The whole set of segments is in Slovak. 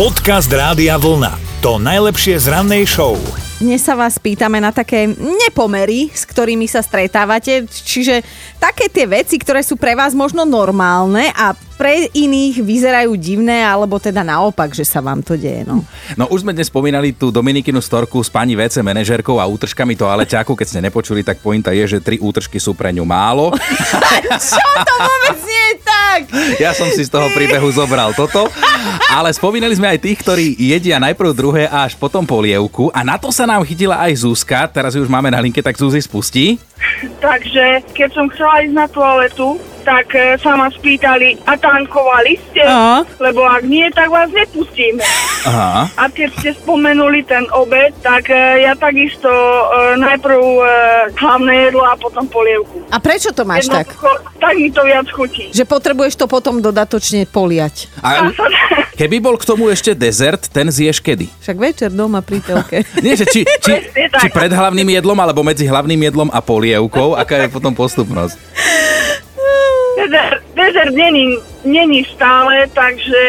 Podcast Rádia Vlna. To najlepšie z rannej show. Dnes sa vás pýtame na také nepomery, s ktorými sa stretávate, čiže také tie veci, ktoré sú pre vás možno normálne a pre iných vyzerajú divné, alebo teda naopak, že sa vám to deje. No, no už sme dnes spomínali tú Dominikinu storku s pani WC manažerkou a útržkami toaleťáku. Keď ste nepočuli, tak pointa je, že tri útržky sú pre ňu málo. Čo to vôbec nie je tak? Ja som si z toho príbehu zobral toto. Ale spomínali sme aj tých, ktorí jedia najprv druhé a až potom polievku. A na to sa nám chytila aj Zuzka. Teraz ju už máme na linke, tak Zuzi spustí. Takže keď som chcela ísť na toaletu, tak e, sa ma spýtali, a tankovali ste? Aha. Lebo ak nie, tak vás nepustíme. Aha. A keď ste spomenuli ten obed, tak e, ja takisto e, najprv e, hlavné jedlo a potom polievku. A prečo to máš tak? Jednoducho, tak mi to viac chutí. Že potrebuješ to potom dodatočne poliať. A keby bol k tomu ešte dezert, ten zješ kedy? Však večer doma pri telke. Nie, že či, či, tak. či pred hlavným jedlom, alebo medzi hlavným jedlom a polievkou, aká je potom postupnosť? Dezert, dezert není, není stále, takže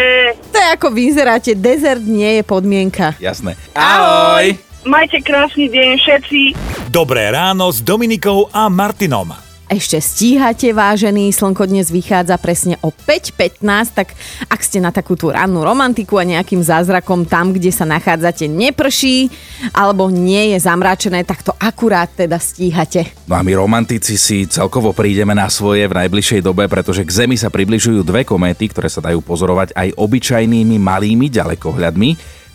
to je ako v inzeráte, dezert nie je podmienka. Jasné. Ahoj. majte krásny deň všetci. Dobré ráno s Dominikou a Martinom. Ešte stíhate, vážený, slnko dnes vychádza presne o 5.15, tak ak ste na takú tú rannú romantiku a nejakým zázrakom tam, kde sa nachádzate, neprší alebo nie je zamračené, tak to akurát teda stíhate. No a my romantici si celkovo prídeme na svoje v najbližšej dobe, pretože k Zemi sa približujú dve kométy, ktoré sa dajú pozorovať aj obyčajnými malými ďalekohľadmi.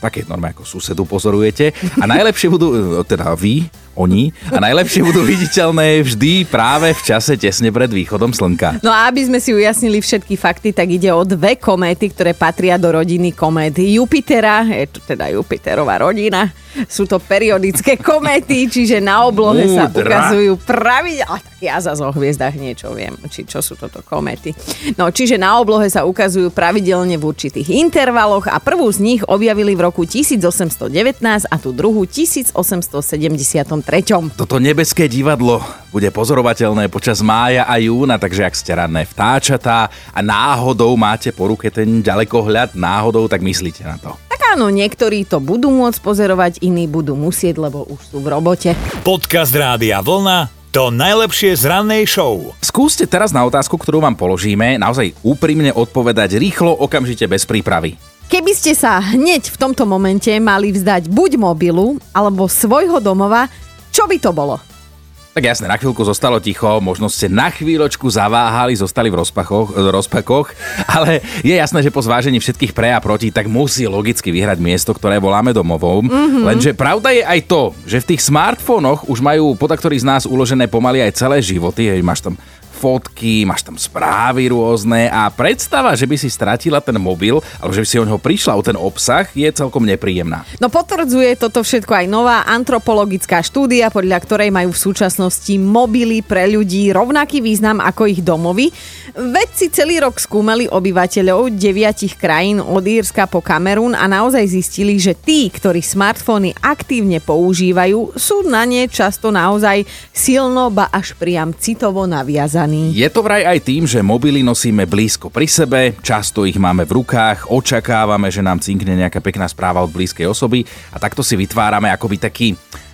Také normálne ako susedu pozorujete. A najlepšie budú, teda vy, oni, a najlepšie budú viditeľné vždy práve v čase tesne pred východom slnka. No a aby sme si ujasnili všetky fakty, tak ide o dve kométy, ktoré patria do rodiny komét Jupitera, je to teda Jupiterová rodina. Sú to periodické kométy, čiže na oblohe sa Múdra. ukazujú pravidelne. Ja zase o hviezdach niečo viem, či čo sú toto kométy. No, čiže na oblohe sa ukazujú pravidelne v určitých intervaloch a prvú z nich objavili v roku 1819 a tú druhú 1873. Toto nebeské divadlo bude pozorovateľné počas mája a júna, takže ak ste ranné vtáčatá a náhodou máte po ruke ten ďalekohľad, náhodou, tak myslíte na to. Tak áno, niektorí to budú môcť pozorovať, iní budú musieť, lebo už sú v robote. Podcast Rádia Vlna. To najlepšie z rannej show. Skúste teraz na otázku, ktorú vám položíme, naozaj úprimne odpovedať rýchlo, okamžite bez prípravy. Keby ste sa hneď v tomto momente mali vzdať buď mobilu, alebo svojho domova, čo by to bolo? Tak jasne, na chvíľku zostalo ticho, možno ste na chvíľočku zaváhali, zostali v rozpakoch, rozpakoch, ale je jasné, že po zvážení všetkých pre a proti, tak musí logicky vyhrať miesto, ktoré voláme domovom. Mm-hmm. Lenže pravda je aj to, že v tých smartfónoch už majú podaktorí z nás uložené pomaly aj celé životy, hej, máš tam fotky, máš tam správy rôzne a predstava, že by si stratila ten mobil, alebo že by si o neho prišla o ten obsah, je celkom nepríjemná. No potvrdzuje toto všetko aj nová antropologická štúdia, podľa ktorej majú v súčasnosti mobily pre ľudí rovnaký význam ako ich domovy. Vedci celý rok skúmali obyvateľov deviatich krajín od Írska po Kamerún a naozaj zistili, že tí, ktorí smartfóny aktívne používajú, sú na ne často naozaj silno, ba až priam citovo naviazaní. Je to vraj aj tým, že mobily nosíme blízko pri sebe, často ich máme v rukách, očakávame, že nám cinkne nejaká pekná správa od blízkej osoby a takto si vytvárame akoby taký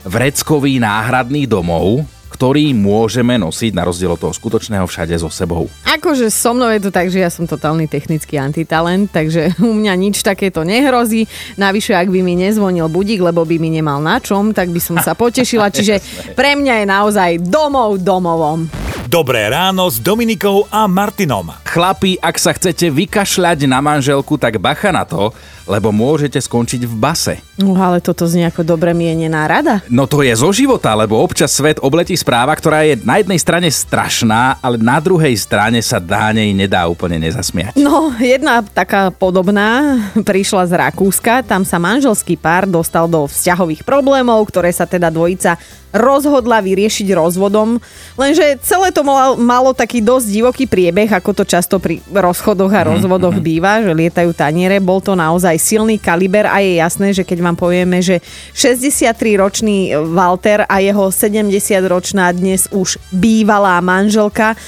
vreckový náhradný domov, ktorý môžeme nosiť na rozdiel od toho skutočného všade so sebou. Akože so mnou je to tak, že ja som totálny technický antitalent, takže u mňa nič takéto nehrozí. Navyše, ak by mi nezvonil budík, lebo by mi nemal na čom, tak by som sa potešila. Čiže pre mňa je naozaj domov domovom. Dobré ráno s Dominikou a Martinom. Chlapi, ak sa chcete vykašľať na manželku, tak bacha na to, lebo môžete skončiť v base. No ale toto znie ako dobre mienená rada. No to je zo života, lebo občas svet obletí správa, ktorá je na jednej strane strašná, ale na druhej strane sa dá nej nedá úplne nezasmiať. No, jedna taká podobná prišla z Rakúska. Tam sa manželský pár dostal do vzťahových problémov, ktoré sa teda dvojica rozhodla vyriešiť rozvodom. Lenže celé to malo, malo taký dosť divoký priebeh, ako to často pri rozchodoch a rozvodoch býva, že lietajú taniere. Bol to naozaj silný kaliber a je jasné, že keď vám povieme, že 63-ročný Walter a jeho 70-ročná dnes už bývalá manželka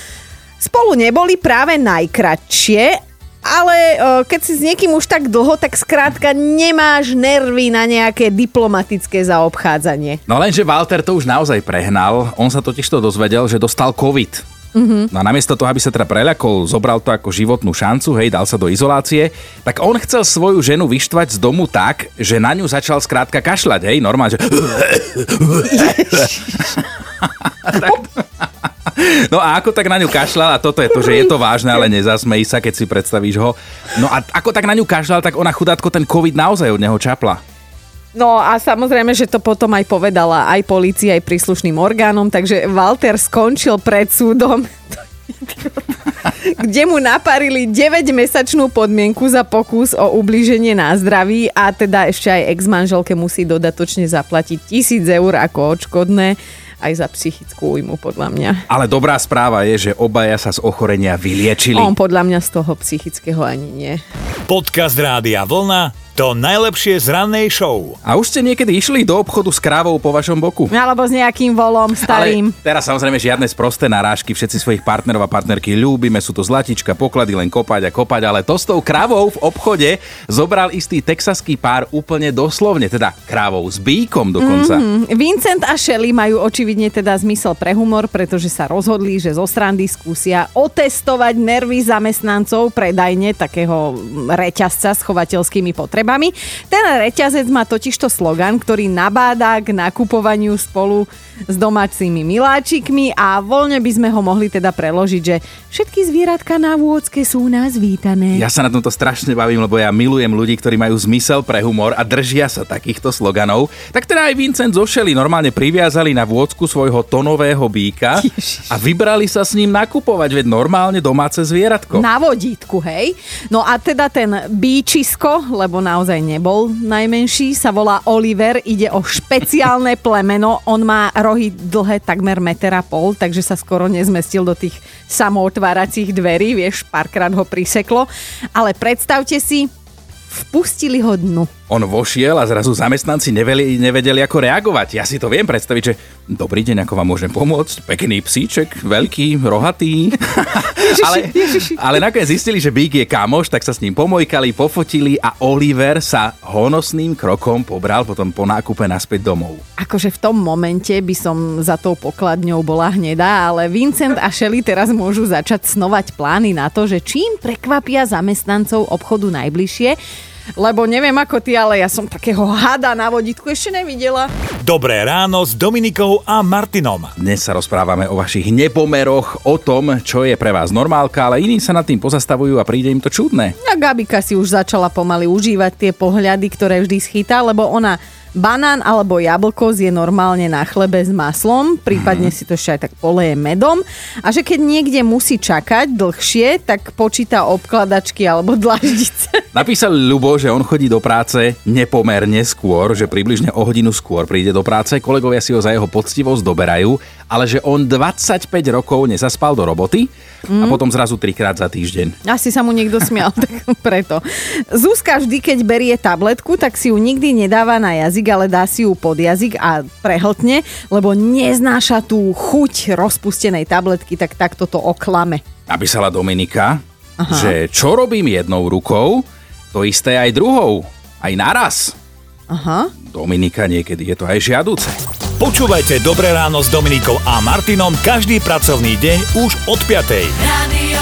spolu neboli práve najkratšie, Ale o, keď si s niekým už tak dlho, tak skrátka nemáš nervy na nejaké diplomatické zaobchádzanie. No lenže Walter to už naozaj prehnal. On sa totiž to dozvedel, že dostal COVID. Mm-hmm. No a namiesto toho, aby sa teda preľakol, zobral to ako životnú šancu, hej, dal sa do izolácie, tak on chcel svoju ženu vyštvať z domu tak, že na ňu začal skrátka kašľať, hej, normálne, že... No a ako tak na ňu kašľal, a toto je to, že je to vážne, ale nezasmej sa, keď si predstavíš ho. No a ako tak na ňu kašľal, tak ona chudátko ten COVID naozaj od neho čapla. No a samozrejme, že to potom aj povedala aj polícii, aj príslušným orgánom, takže Walter skončil pred súdom, kde mu naparili 9-mesačnú podmienku za pokus o ublíženie na zdraví a teda ešte aj ex-manželke musí dodatočne zaplatiť tisíc eur ako odškodné aj za psychickú újmu, podľa mňa. Ale dobrá správa je, že obaja sa z ochorenia vyliečili. On podľa mňa z toho psychického ani nie. Podcast Rádia Vlna to najlepšie z rannej show. A už ste niekedy išli do obchodu s krávou po vašom boku? Alebo s nejakým volom starým. Ale teraz samozrejme žiadne sprosté narážky, všetci svojich partnerov a partnerky ľúbime, sú to zlatička, poklady, len kopať a kopať, ale to s tou krávou v obchode zobral istý texaský pár úplne doslovne, teda krávou s bíkom dokonca. Mm-hmm. Vincent a Shelly majú očividne teda zmysel pre humor, pretože sa rozhodli, že zo strandy skúsia otestovať nervy zamestnancov predajne takého reťazca s chovateľskými potrebami potrebami. Ten reťazec má totižto slogan, ktorý nabáda k nakupovaniu spolu s domácimi miláčikmi a voľne by sme ho mohli teda preložiť, že všetky zvieratka na vôdzke sú nás vítané. Ja sa na tomto strašne bavím, lebo ja milujem ľudí, ktorí majú zmysel pre humor a držia sa takýchto sloganov. Tak teda aj Vincent zo normálne priviazali na vôdzku svojho tonového býka Ježiš. a vybrali sa s ním nakupovať, veď normálne domáce zvieratko. Na vodítku, hej? No a teda ten bíčisko, lebo naozaj nebol najmenší, sa volá Oliver, ide o špeciálne plemeno, on má rohy dlhé takmer meter a pol, takže sa skoro nezmestil do tých samootváracích dverí, vieš, párkrát ho priseklo. Ale predstavte si, vpustili ho dnu. On vošiel a zrazu zamestnanci nevedeli, nevedeli ako reagovať. Ja si to viem predstaviť, že dobrý deň, ako vám môžem pomôcť, pekný psíček, veľký, rohatý. ale, ale nakoniec zistili, že Bík je kamoš, tak sa s ním pomojkali, pofotili a Oliver sa honosným krokom pobral potom po nákupe naspäť domov. Akože v tom momente by som za tou pokladňou bola hnedá, ale Vincent a Shelly teraz môžu začať snovať plány na to, že čím prekvapia zamestnancov obchodu najbližšie, lebo neviem ako ty, ale ja som takého hada na vodítku ešte nevidela. Dobré ráno s Dominikou a Martinom. Dnes sa rozprávame o vašich nepomeroch, o tom, čo je pre vás normálka, ale iní sa nad tým pozastavujú a príde im to čudné. A Gabika si už začala pomaly užívať tie pohľady, ktoré vždy schytá, lebo ona Banán alebo jablko je normálne na chlebe s maslom, prípadne mm. si to ešte aj tak poleje medom. A že keď niekde musí čakať dlhšie, tak počíta obkladačky alebo dlaždice. Napísal Ľubo, že on chodí do práce nepomerne skôr, že približne o hodinu skôr príde do práce. Kolegovia si ho za jeho poctivosť doberajú, ale že on 25 rokov nezaspal do roboty mm. a potom zrazu trikrát za týždeň. Asi sa mu niekto smial, tak preto. Zuzka vždy, keď berie tabletku, tak si ju nikdy nedáva na jazyk, ale dá si ju pod jazyk a prehltne, lebo neznáša tú chuť rozpustenej tabletky, tak takto to oklame. Napísala Dominika, Aha. že čo robím jednou rukou, to isté aj druhou. Aj naraz. Aha. Dominika, niekedy je to aj žiaduce. Počúvajte Dobré ráno s Dominikou a Martinom každý pracovný deň už od 5. Radio.